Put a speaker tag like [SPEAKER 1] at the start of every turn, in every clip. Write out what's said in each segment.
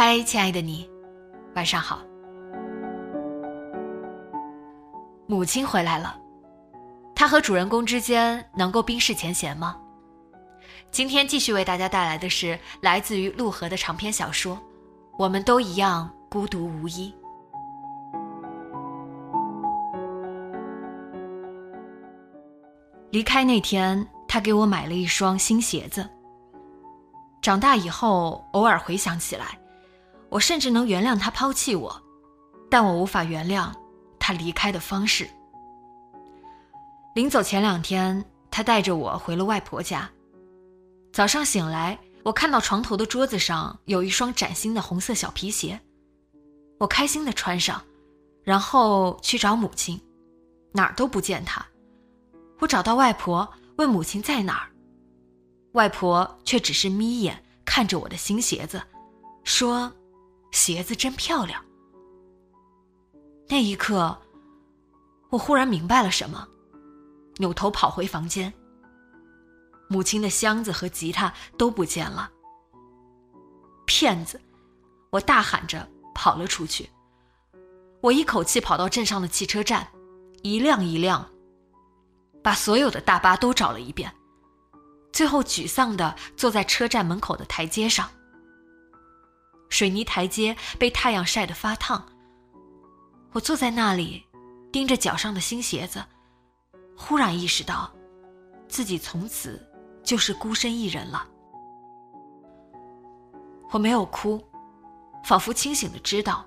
[SPEAKER 1] 嗨，亲爱的你，晚上好。母亲回来了，她和主人公之间能够冰释前嫌吗？今天继续为大家带来的是来自于陆河的长篇小说《我们都一样孤独无依》。离开那天，他给我买了一双新鞋子。长大以后，偶尔回想起来。我甚至能原谅他抛弃我，但我无法原谅他离开的方式。临走前两天，他带着我回了外婆家。早上醒来，我看到床头的桌子上有一双崭新的红色小皮鞋，我开心的穿上，然后去找母亲，哪儿都不见她。我找到外婆，问母亲在哪儿，外婆却只是眯眼看着我的新鞋子，说。鞋子真漂亮。那一刻，我忽然明白了什么，扭头跑回房间。母亲的箱子和吉他都不见了。骗子！我大喊着跑了出去。我一口气跑到镇上的汽车站，一辆一辆，把所有的大巴都找了一遍，最后沮丧的坐在车站门口的台阶上。水泥台阶被太阳晒得发烫。我坐在那里，盯着脚上的新鞋子，忽然意识到，自己从此就是孤身一人了。我没有哭，仿佛清醒的知道，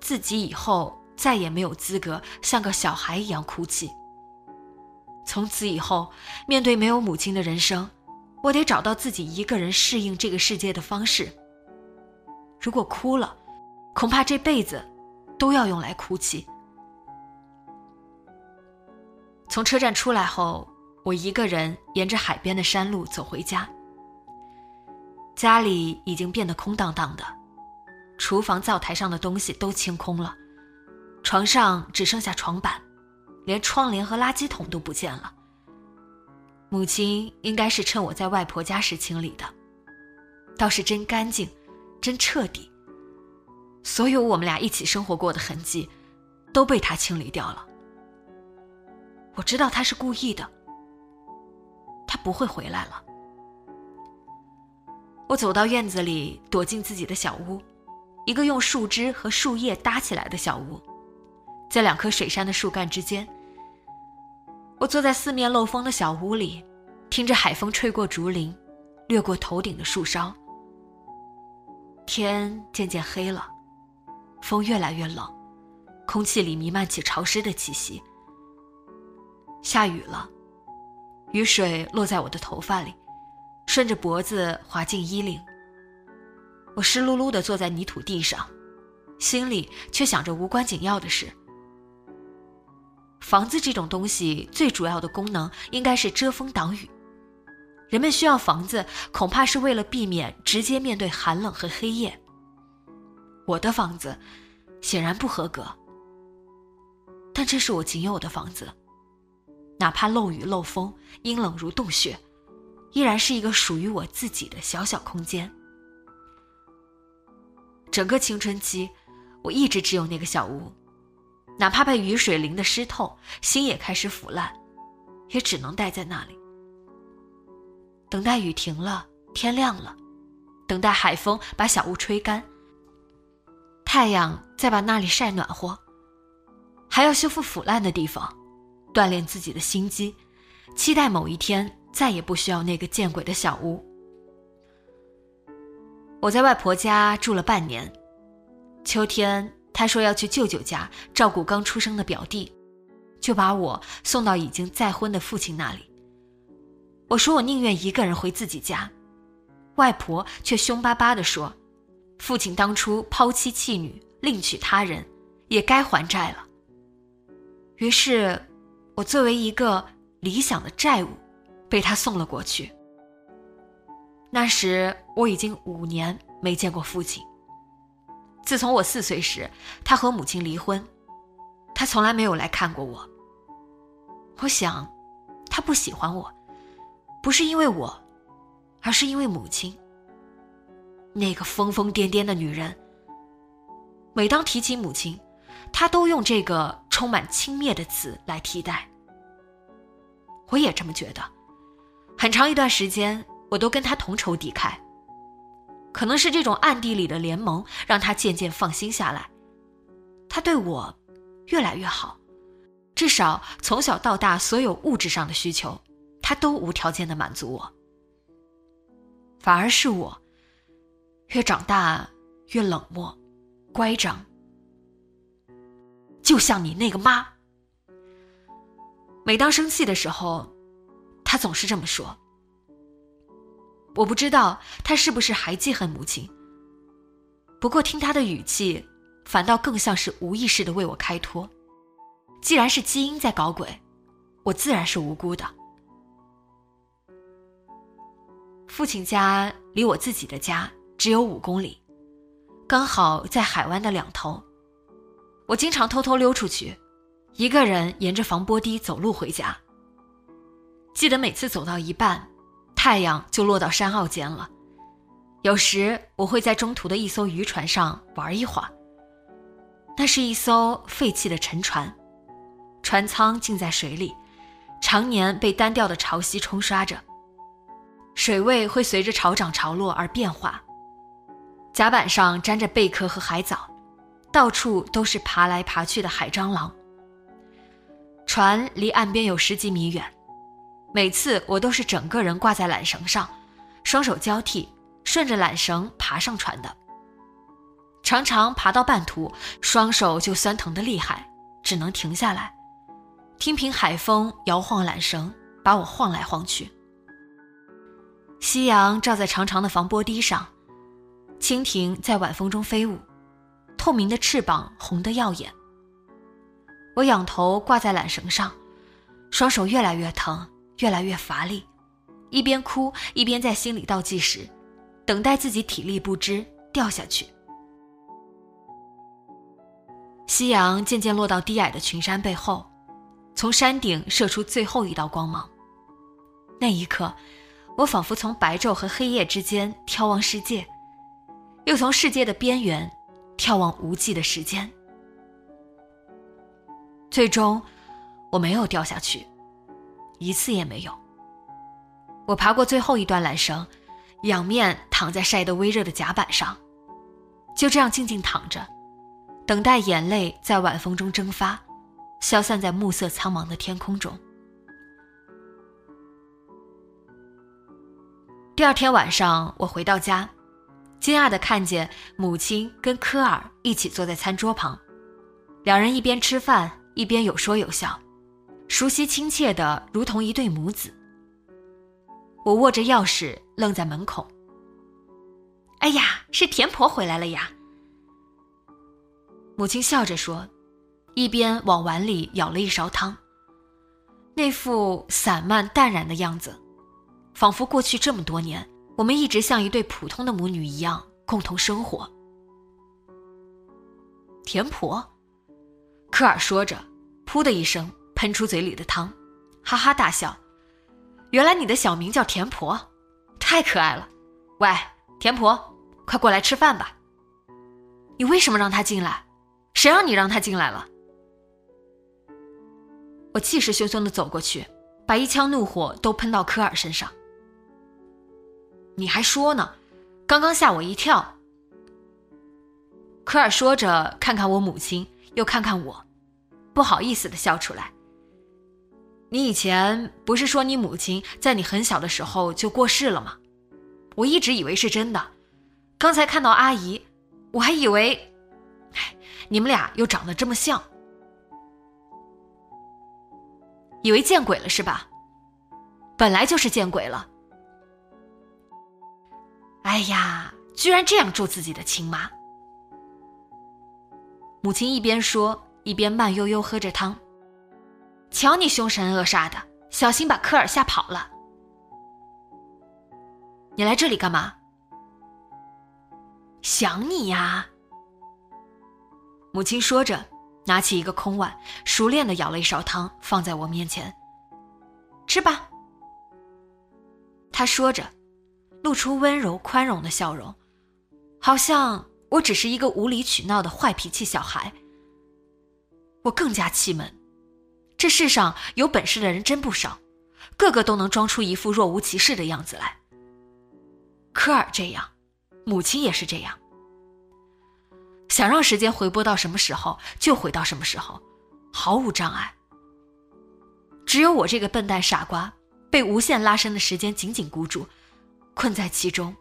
[SPEAKER 1] 自己以后再也没有资格像个小孩一样哭泣。从此以后，面对没有母亲的人生，我得找到自己一个人适应这个世界的方式。如果哭了，恐怕这辈子都要用来哭泣。从车站出来后，我一个人沿着海边的山路走回家。家里已经变得空荡荡的，厨房灶台上的东西都清空了，床上只剩下床板，连窗帘和垃圾桶都不见了。母亲应该是趁我在外婆家时清理的，倒是真干净。真彻底。所有我们俩一起生活过的痕迹，都被他清理掉了。我知道他是故意的，他不会回来了。我走到院子里，躲进自己的小屋，一个用树枝和树叶搭起来的小屋，在两棵水杉的树干之间。我坐在四面漏风的小屋里，听着海风吹过竹林，掠过头顶的树梢。天渐渐黑了，风越来越冷，空气里弥漫起潮湿的气息。下雨了，雨水落在我的头发里，顺着脖子滑进衣领。我湿漉漉地坐在泥土地上，心里却想着无关紧要的事。房子这种东西最主要的功能应该是遮风挡雨。人们需要房子，恐怕是为了避免直接面对寒冷和黑夜。我的房子显然不合格，但这是我仅有的房子，哪怕漏雨漏风、阴冷如洞穴，依然是一个属于我自己的小小空间。整个青春期，我一直只有那个小屋，哪怕被雨水淋得湿透，心也开始腐烂，也只能待在那里。等待雨停了，天亮了，等待海风把小屋吹干。太阳再把那里晒暖和，还要修复腐烂的地方，锻炼自己的心机，期待某一天再也不需要那个见鬼的小屋。我在外婆家住了半年，秋天她说要去舅舅家照顾刚出生的表弟，就把我送到已经再婚的父亲那里。我说我宁愿一个人回自己家，外婆却凶巴巴地说：“父亲当初抛妻弃女。”另娶他人，也该还债了。于是，我作为一个理想的债务，被他送了过去。那时我已经五年没见过父亲。自从我四岁时，他和母亲离婚，他从来没有来看过我。我想，他不喜欢我，不是因为我，而是因为母亲。那个疯疯癫癫的女人。每当提起母亲，她都用这个充满轻蔑的词来替代。我也这么觉得，很长一段时间我都跟他同仇敌忾。可能是这种暗地里的联盟让他渐渐放心下来，他对我越来越好，至少从小到大所有物质上的需求，他都无条件的满足我。反而是我，越长大越冷漠。乖张，就像你那个妈。每当生气的时候，他总是这么说。我不知道他是不是还记恨母亲。不过听他的语气，反倒更像是无意识的为我开脱。既然是基因在搞鬼，我自然是无辜的。父亲家离我自己的家只有五公里。刚好在海湾的两头，我经常偷偷溜出去，一个人沿着防波堤走路回家。记得每次走到一半，太阳就落到山坳间了。有时我会在中途的一艘渔船上玩一会儿。那是一艘废弃的沉船，船舱浸在水里，常年被单调的潮汐冲刷着，水位会随着潮涨潮落而变化。甲板上沾着贝壳和海藻，到处都是爬来爬去的海蟑螂。船离岸边有十几米远，每次我都是整个人挂在缆绳上，双手交替，顺着缆绳爬上船的。常常爬到半途，双手就酸疼的厉害，只能停下来，听凭海风摇晃缆绳，把我晃来晃去。夕阳照在长长的防波堤上。蜻蜓在晚风中飞舞，透明的翅膀红得耀眼。我仰头挂在缆绳上，双手越来越疼，越来越乏力，一边哭一边在心里倒计时，等待自己体力不支掉下去。夕阳渐渐落到低矮的群山背后，从山顶射出最后一道光芒。那一刻，我仿佛从白昼和黑夜之间眺望世界。又从世界的边缘眺望无际的时间，最终我没有掉下去，一次也没有。我爬过最后一段缆绳，仰面躺在晒得微热的甲板上，就这样静静躺着，等待眼泪在晚风中蒸发，消散在暮色苍茫的天空中。第二天晚上，我回到家。惊讶地看见母亲跟科尔一起坐在餐桌旁，两人一边吃饭一边有说有笑，熟悉亲切的如同一对母子。我握着钥匙愣在门口。哎呀，是田婆回来了呀！母亲笑着说，一边往碗里舀了一勺汤，那副散漫淡然的样子，仿佛过去这么多年。我们一直像一对普通的母女一样共同生活。田婆，科尔说着，噗的一声喷出嘴里的汤，哈哈大笑。原来你的小名叫田婆，太可爱了。喂，田婆，快过来吃饭吧。你为什么让他进来？谁让你让他进来了？我气势汹汹的走过去，把一腔怒火都喷到科尔身上。你还说呢？刚刚吓我一跳。科尔说着，看看我母亲，又看看我，不好意思的笑出来。你以前不是说你母亲在你很小的时候就过世了吗？我一直以为是真的。刚才看到阿姨，我还以为，你们俩又长得这么像，以为见鬼了是吧？本来就是见鬼了。哎呀，居然这样咒自己的亲妈！母亲一边说，一边慢悠悠喝着汤。瞧你凶神恶煞的，小心把科尔吓跑了。你来这里干嘛？想你呀！母亲说着，拿起一个空碗，熟练的舀了一勺汤放在我面前。吃吧。他说着，露出温柔宽容的笑容，好像我只是一个无理取闹的坏脾气小孩。我更加气闷，这世上有本事的人真不少，个个都能装出一副若无其事的样子来。科尔这样。母亲也是这样，想让时间回拨到什么时候就回到什么时候，毫无障碍。只有我这个笨蛋傻瓜，被无限拉伸的时间紧紧箍住，困在其中，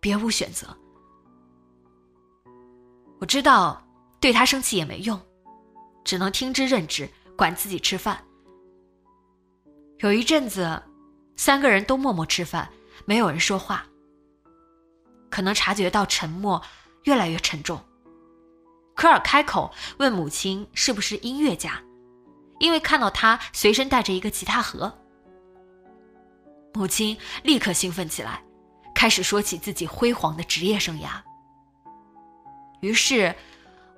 [SPEAKER 1] 别无选择。我知道对他生气也没用，只能听之任之，管自己吃饭。有一阵子，三个人都默默吃饭，没有人说话。可能察觉到沉默越来越沉重，科尔开口问母亲是不是音乐家，因为看到他随身带着一个吉他盒。母亲立刻兴奋起来，开始说起自己辉煌的职业生涯。于是，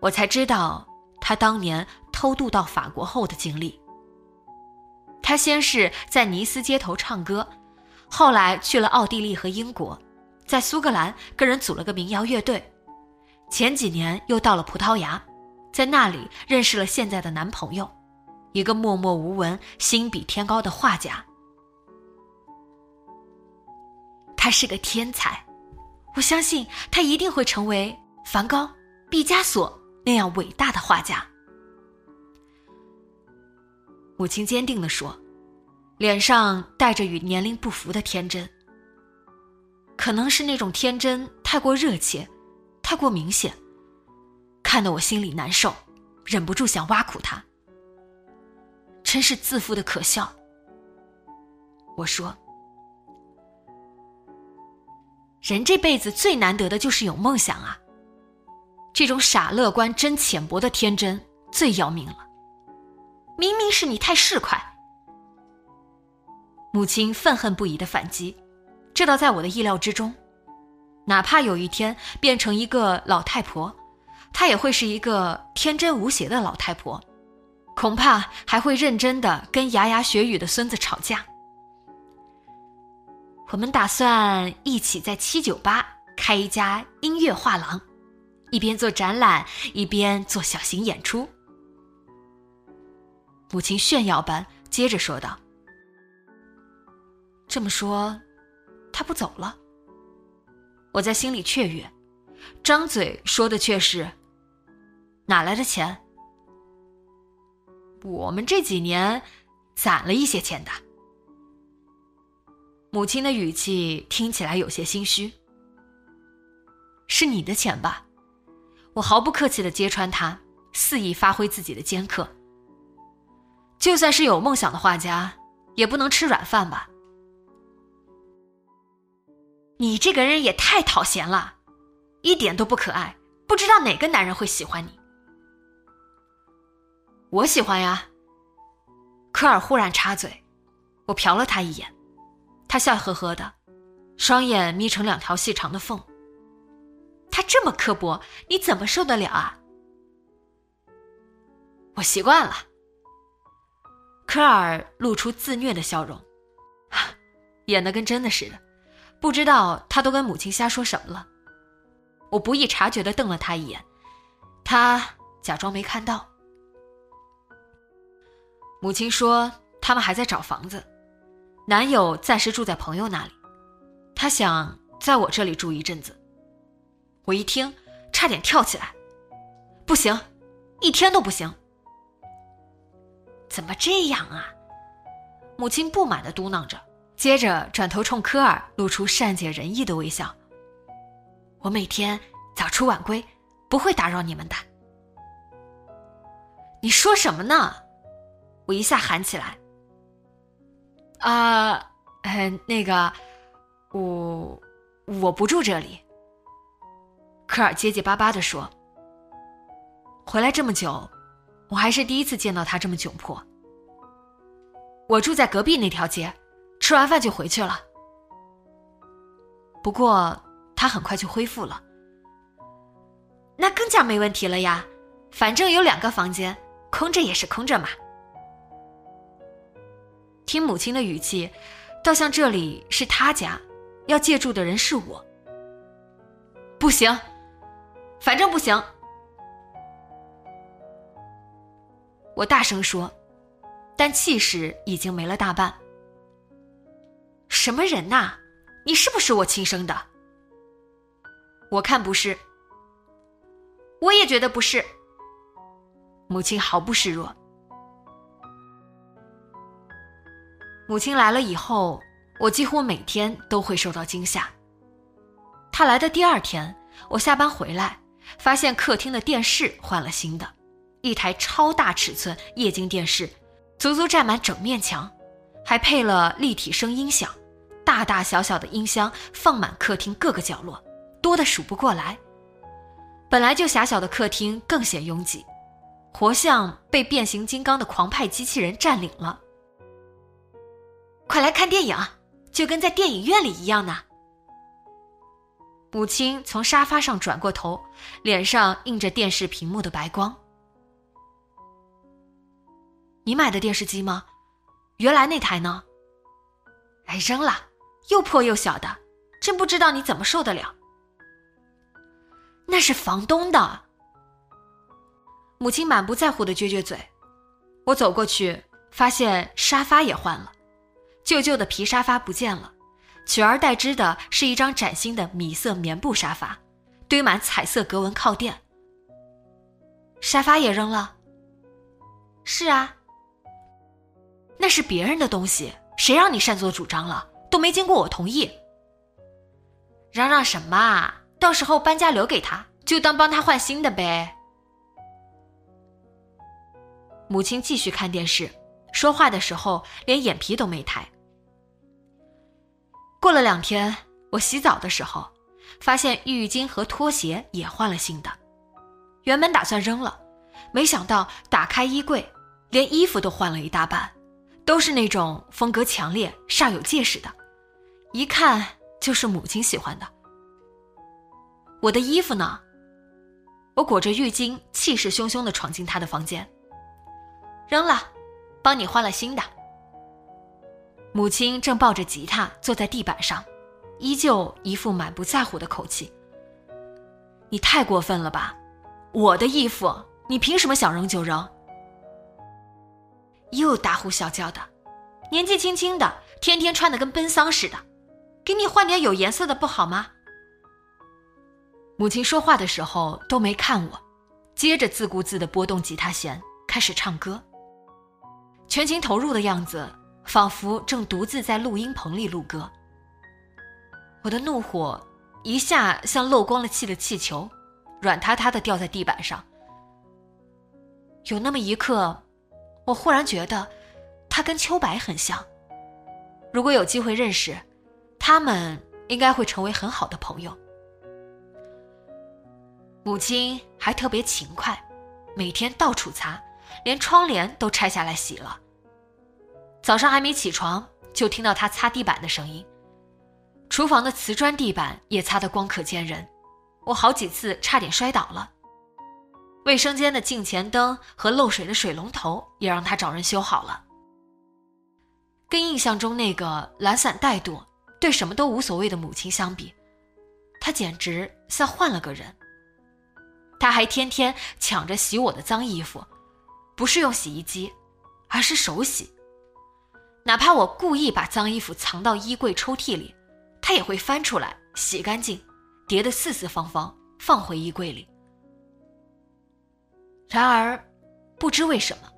[SPEAKER 1] 我才知道他当年偷渡到法国后的经历。他先是在尼斯街头唱歌，后来去了奥地利和英国。在苏格兰跟人组了个民谣乐队，前几年又到了葡萄牙，在那里认识了现在的男朋友，一个默默无闻、心比天高的画家。他是个天才，我相信他一定会成为梵高、毕加索那样伟大的画家。母亲坚定地说，脸上带着与年龄不符的天真。可能是那种天真太过热切，太过明显，看得我心里难受，忍不住想挖苦他。真是自负的可笑。我说：“人这辈子最难得的就是有梦想啊。这种傻乐观、真浅薄的天真最要命了。明明是你太市侩。”母亲愤恨不已的反击。这倒在我的意料之中，哪怕有一天变成一个老太婆，她也会是一个天真无邪的老太婆，恐怕还会认真的跟牙牙学语的孙子吵架。我们打算一起在七九八开一家音乐画廊，一边做展览，一边做小型演出。母亲炫耀般接着说道：“这么说。”他不走了，我在心里雀跃，张嘴说的却是：“哪来的钱？我们这几年攒了一些钱的。”母亲的语气听起来有些心虚。是你的钱吧？我毫不客气的揭穿他，肆意发挥自己的尖刻。就算是有梦想的画家，也不能吃软饭吧？你这个人也太讨嫌了，一点都不可爱，不知道哪个男人会喜欢你。我喜欢呀。科尔忽然插嘴，我瞟了他一眼，他笑呵呵的，双眼眯成两条细长的缝。他这么刻薄，你怎么受得了啊？我习惯了。科尔露出自虐的笑容，演的跟真的似的。不知道他都跟母亲瞎说什么了，我不易察觉的瞪了他一眼，他假装没看到。母亲说他们还在找房子，男友暂时住在朋友那里，他想在我这里住一阵子。我一听，差点跳起来，不行，一天都不行。怎么这样啊？母亲不满的嘟囔着，接着转头冲科尔露出善解人意的微笑。我每天早出晚归，不会打扰你们的。你说什么呢？我一下喊起来。啊，那个，我我不住这里。科尔结结巴巴的说：“回来这么久，我还是第一次见到他这么窘迫。我住在隔壁那条街，吃完饭就回去了。不过他很快就恢复了，那更加没问题了呀。反正有两个房间，空着也是空着嘛。听母亲的语气，倒像这里是他家，要借住的人是我。不行。”反正不行，我大声说，但气势已经没了大半。什么人呐？你是不是我亲生的？我看不是。我也觉得不是。母亲毫不示弱。母亲来了以后，我几乎每天都会受到惊吓。她来的第二天，我下班回来。发现客厅的电视换了新的，一台超大尺寸液晶电视，足足占满整面墙，还配了立体声音响，大大小小的音箱放满客厅各个角落，多的数不过来。本来就狭小的客厅更显拥挤，活像被变形金刚的狂派机器人占领了。快来看电影，就跟在电影院里一样呢。母亲从沙发上转过头，脸上映着电视屏幕的白光。你买的电视机吗？原来那台呢？哎，扔了，又破又小的，真不知道你怎么受得了。那是房东的。母亲满不在乎的撅撅嘴。我走过去，发现沙发也换了，旧旧的皮沙发不见了。取而代之的是一张崭新的米色棉布沙发，堆满彩色格纹靠垫。沙发也扔了。是啊，那是别人的东西，谁让你擅作主张了？都没经过我同意。嚷嚷什么啊？到时候搬家留给他，就当帮他换新的呗。母亲继续看电视，说话的时候连眼皮都没抬。过了两天，我洗澡的时候，发现浴巾和拖鞋也换了新的。原本打算扔了，没想到打开衣柜，连衣服都换了一大半，都是那种风格强烈、煞有介事的，一看就是母亲喜欢的。我的衣服呢？我裹着浴巾，气势汹汹地闯进他的房间，扔了，帮你换了新的。母亲正抱着吉他坐在地板上，依旧一副满不在乎的口气。你太过分了吧！我的衣服，你凭什么想扔就扔？又大呼小叫的，年纪轻轻的，天天穿的跟奔丧似的，给你换点有颜色的不好吗？母亲说话的时候都没看我，接着自顾自地拨动吉他弦，开始唱歌，全情投入的样子。仿佛正独自在录音棚里录歌。我的怒火一下像漏光了气的气球，软塌塌的掉在地板上。有那么一刻，我忽然觉得他跟秋白很像。如果有机会认识，他们应该会成为很好的朋友。母亲还特别勤快，每天到处擦，连窗帘都拆下来洗了。早上还没起床，就听到他擦地板的声音。厨房的瓷砖地板也擦得光可见人，我好几次差点摔倒了。卫生间的镜前灯和漏水的水龙头也让他找人修好了。跟印象中那个懒散怠惰、对什么都无所谓的母亲相比，他简直像换了个人。他还天天抢着洗我的脏衣服，不是用洗衣机，而是手洗。哪怕我故意把脏衣服藏到衣柜抽屉里，他也会翻出来洗干净，叠得四四方方，放回衣柜里。然而，不知为什么，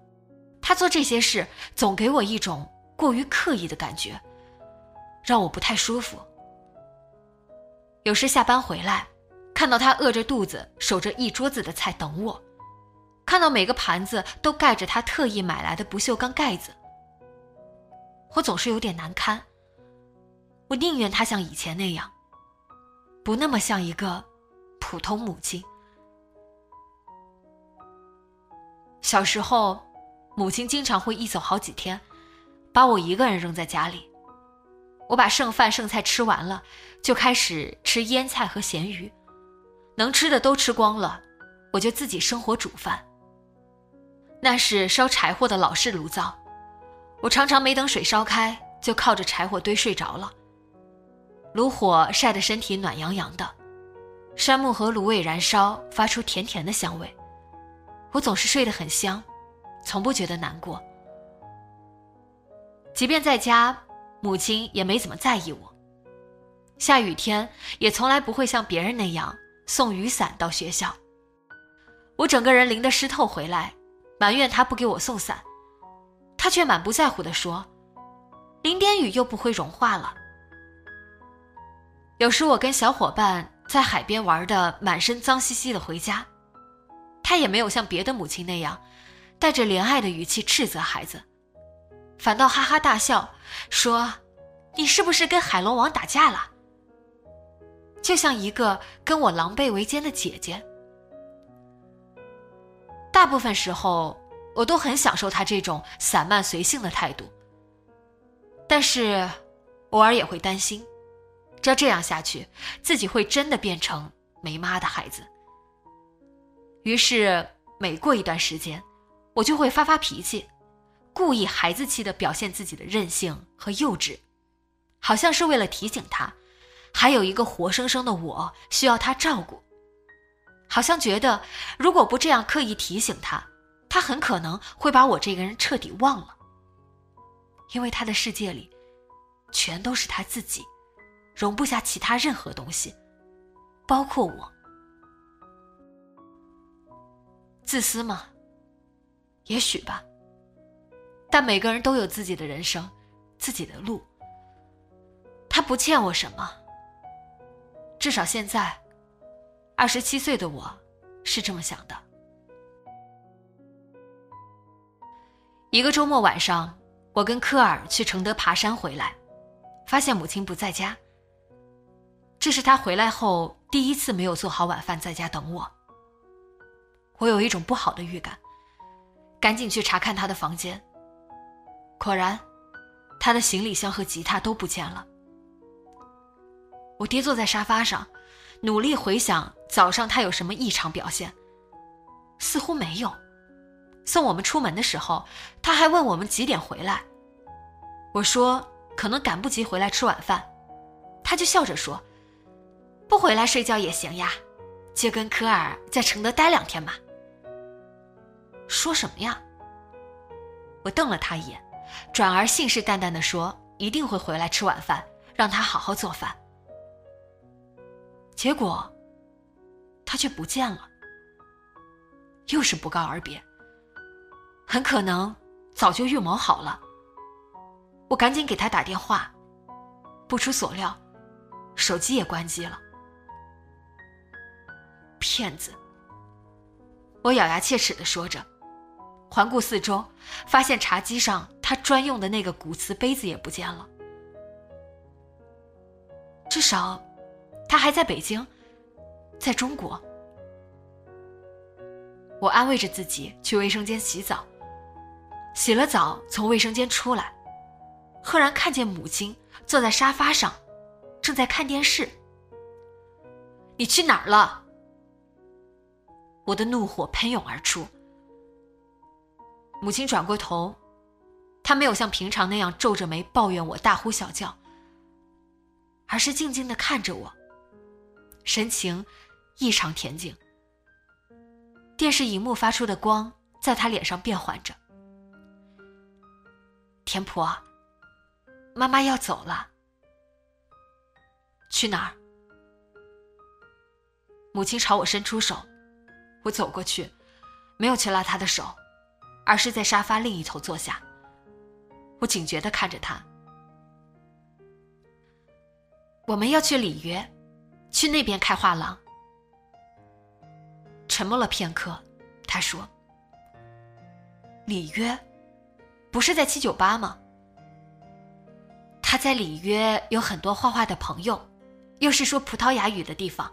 [SPEAKER 1] 他做这些事总给我一种过于刻意的感觉，让我不太舒服。有时下班回来，看到他饿着肚子守着一桌子的菜等我，看到每个盘子都盖着他特意买来的不锈钢盖子，我总是有点难堪。我宁愿他像以前那样，不那么像一个普通母亲。小时候，母亲经常会一走好几天，把我一个人扔在家里。我把剩饭剩菜吃完了，就开始吃腌菜和咸鱼，能吃的都吃光了，我就自己生火煮饭。那是烧柴火的老式炉灶，我常常没等水烧开，就靠着柴火堆睡着了。炉火晒得身体暖洋洋的，杉木和芦苇燃烧，发出甜甜的香味。我总是睡得很香，从不觉得难过。即便在家，母亲也没怎么在意我。下雨天也从来不会像别人那样送雨伞到学校。我整个人淋得湿透回来，埋怨他不给我送伞，他却满不在乎地说：“淋点雨又不会融化了。”有时我跟小伙伴在海边玩的满身脏兮兮的回家，他也没有像别的母亲那样，带着怜爱的语气斥责孩子，反倒哈哈大笑说：“你是不是跟海龙王打架了？”就像一个跟我狼狈为奸的姐姐。大部分时候，我都很享受他这种散漫随性的态度，但是偶尔也会担心。照这样下去，自己会真的变成没妈的孩子。于是，每过一段时间，我就会发发脾气，故意孩子气的表现自己的任性和幼稚，好像是为了提醒他，还有一个活生生的我需要他照顾。好像觉得，如果不这样刻意提醒他，他很可能会把我这个人彻底忘了，因为他的世界里，全都是他自己。容不下其他任何东西，包括我。自私吗？也许吧。但每个人都有自己的人生，自己的路。他不欠我什么。至少现在，二十七岁的我，是这么想的。一个周末晚上，我跟科尔去承德爬山回来，发现母亲不在家。这是他回来后第一次没有做好晚饭，在家等我。我有一种不好的预感，赶紧去查看他的房间。果然，他的行李箱和吉他都不见了。我跌坐在沙发上，努力回想早上他有什么异常表现，似乎没有。送我们出门的时候，他还问我们几点回来。我说可能赶不及回来吃晚饭，他就笑着说。不回来睡觉也行呀，就跟科尔在承德待两天嘛。说什么呀？我瞪了他一眼，转而信誓旦旦地说一定会回来吃晚饭，让他好好做饭。结果，他却不见了，又是不告而别。很可能早就预谋好了。我赶紧给他打电话，不出所料，手机也关机了。骗子！我咬牙切齿的说着，环顾四周，发现茶几上他专用的那个骨瓷杯子也不见了。至少，他还在北京，在中国。我安慰着自己去卫生间洗澡，洗了澡从卫生间出来，赫然看见母亲坐在沙发上，正在看电视。你去哪儿了？我的怒火喷涌而出。母亲转过头，她没有像平常那样皱着眉抱怨我、大呼小叫，而是静静的看着我，神情异常恬静。电视荧幕发出的光在她脸上变换着。田婆，妈妈要走了，去哪儿？母亲朝我伸出手。我走过去，没有去拉她的手，而是在沙发另一头坐下。我警觉的看着他。我们要去里约，去那边开画廊。沉默了片刻，他说：“里约，不是在七九八吗？”他在里约有很多画画的朋友，又是说葡萄牙语的地方，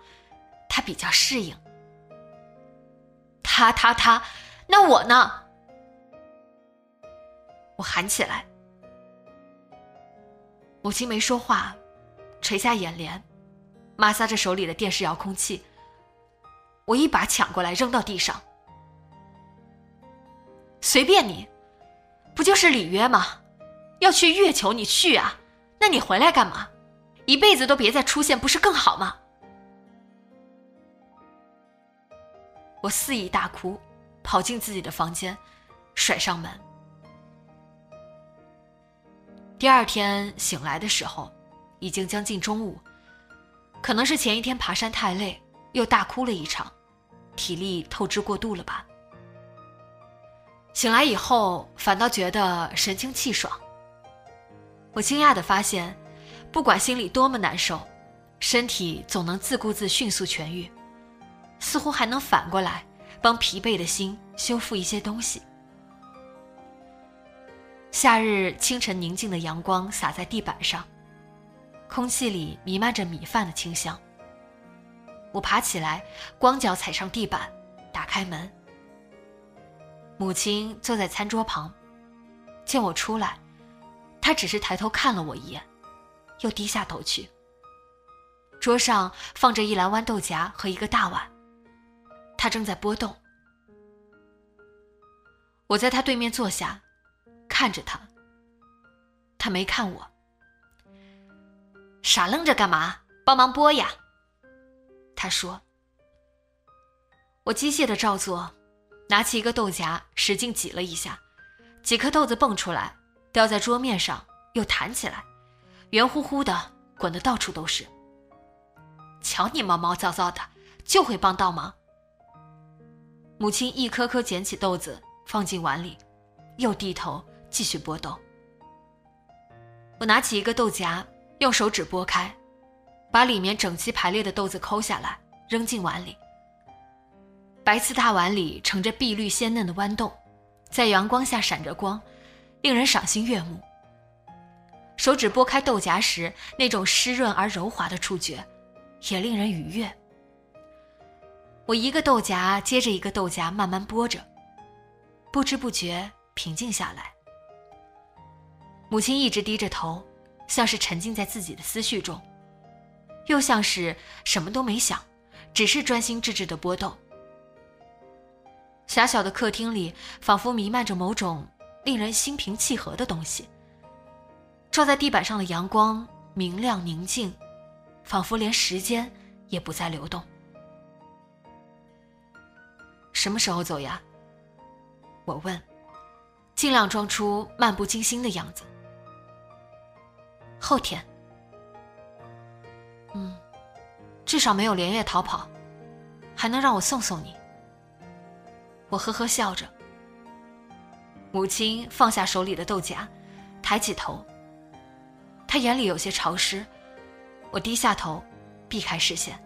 [SPEAKER 1] 他比较适应。他他他，那我呢？我喊起来。母亲没说话，垂下眼帘，摩挲着手里的电视遥控器。我一把抢过来扔到地上。随便你，不就是里约吗？要去月球，你去啊！那你回来干嘛？一辈子都别再出现，不是更好吗？我肆意大哭，跑进自己的房间，甩上门。第二天醒来的时候，已经将近中午，可能是前一天爬山太累，又大哭了一场，体力透支过度了吧。醒来以后，反倒觉得神清气爽。我惊讶的发现，不管心里多么难受，身体总能自顾自迅速痊愈，似乎还能反过来帮疲惫的心修复一些东西。夏日清晨宁静的阳光洒在地板上，空气里弥漫着米饭的清香。我爬起来，光脚踩上地板，打开门。母亲坐在餐桌旁，见我出来。她只是抬头看了我一眼，又低下头去。桌上放着一篮豌豆荚和一个大碗，他正在拨动。我在他对面坐下，看着他。他没看我，傻愣着干嘛？帮忙拨呀！他说。我机械的照做，拿起一个豆荚，使劲挤了一下，几颗豆子蹦出来。掉在桌面上，又弹起来，圆乎乎的，滚得到处都是。瞧你毛毛躁躁的，就会帮倒忙。母亲一颗颗捡起豆子放进碗里，又低头继续剥豆。我拿起一个豆荚，用手指拨开，把里面整齐排列的豆子抠下来，扔进碗里。白瓷大碗里盛着碧绿鲜嫩的豌豆，在阳光下闪着光。令人赏心悦目。手指拨开豆荚时，那种湿润而柔滑的触觉，也令人愉悦。我一个豆荚接着一个豆荚慢慢剥着，不知不觉平静下来。母亲一直低着头，像是沉浸在自己的思绪中，又像是什么都没想，只是专心致志的剥豆。狭小的客厅里，仿佛弥漫着某种。令人心平气和的东西。照在地板上的阳光明亮宁静，仿佛连时间也不再流动。什么时候走呀？我问，尽量装出漫不经心的样子。后天。嗯，至少没有连夜逃跑，还能让我送送你。我呵呵笑着。母亲放下手里的豆荚，抬起头。她眼里有些潮湿，我低下头，避开视线。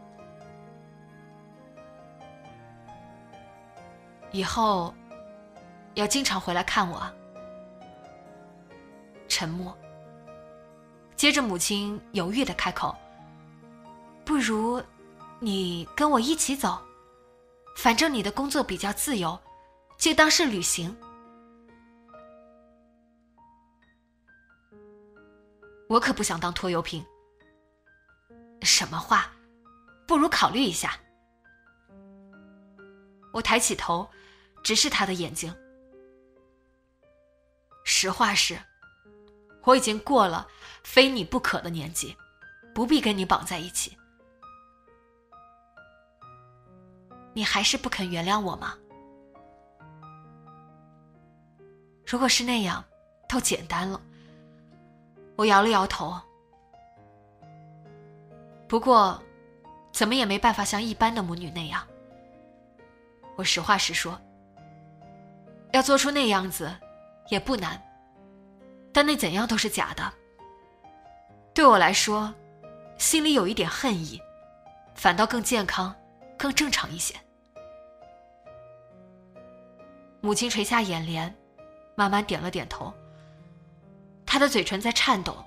[SPEAKER 1] 以后要经常回来看我。沉默。接着，母亲犹豫的开口：“不如你跟我一起走，反正你的工作比较自由，就当是旅行。”我可不想当拖油瓶。什么话？不如考虑一下。我抬起头，直视他的眼睛。实话是，我已经过了非你不可的年纪，不必跟你绑在一起。你还是不肯原谅我吗？如果是那样，倒简单了。我摇了摇头，不过，怎么也没办法像一般的母女那样。我实话实说，要做出那样子，也不难。但那怎样都是假的。对我来说，心里有一点恨意，反倒更健康、更正常一些。母亲垂下眼帘，慢慢点了点头。她的嘴唇在颤抖，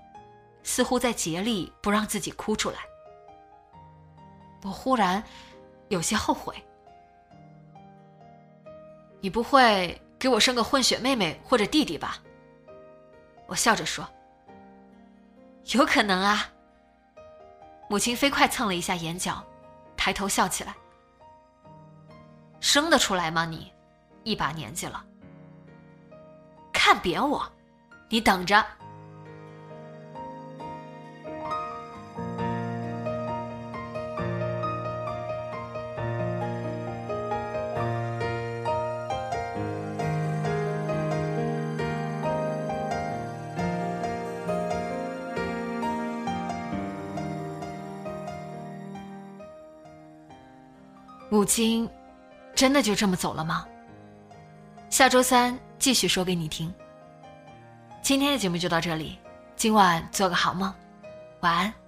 [SPEAKER 1] 似乎在竭力不让自己哭出来。我忽然有些后悔。你不会给我生个混血妹妹或者弟弟吧？我笑着说：“有可能啊。”母亲飞快蹭了一下眼角，抬头笑起来：“生得出来吗？你一把年纪了，看扁我，你等着。”母亲，真的就这么走了吗？下周三继续说给你听。今天的节目就到这里，今晚做个好梦，晚安。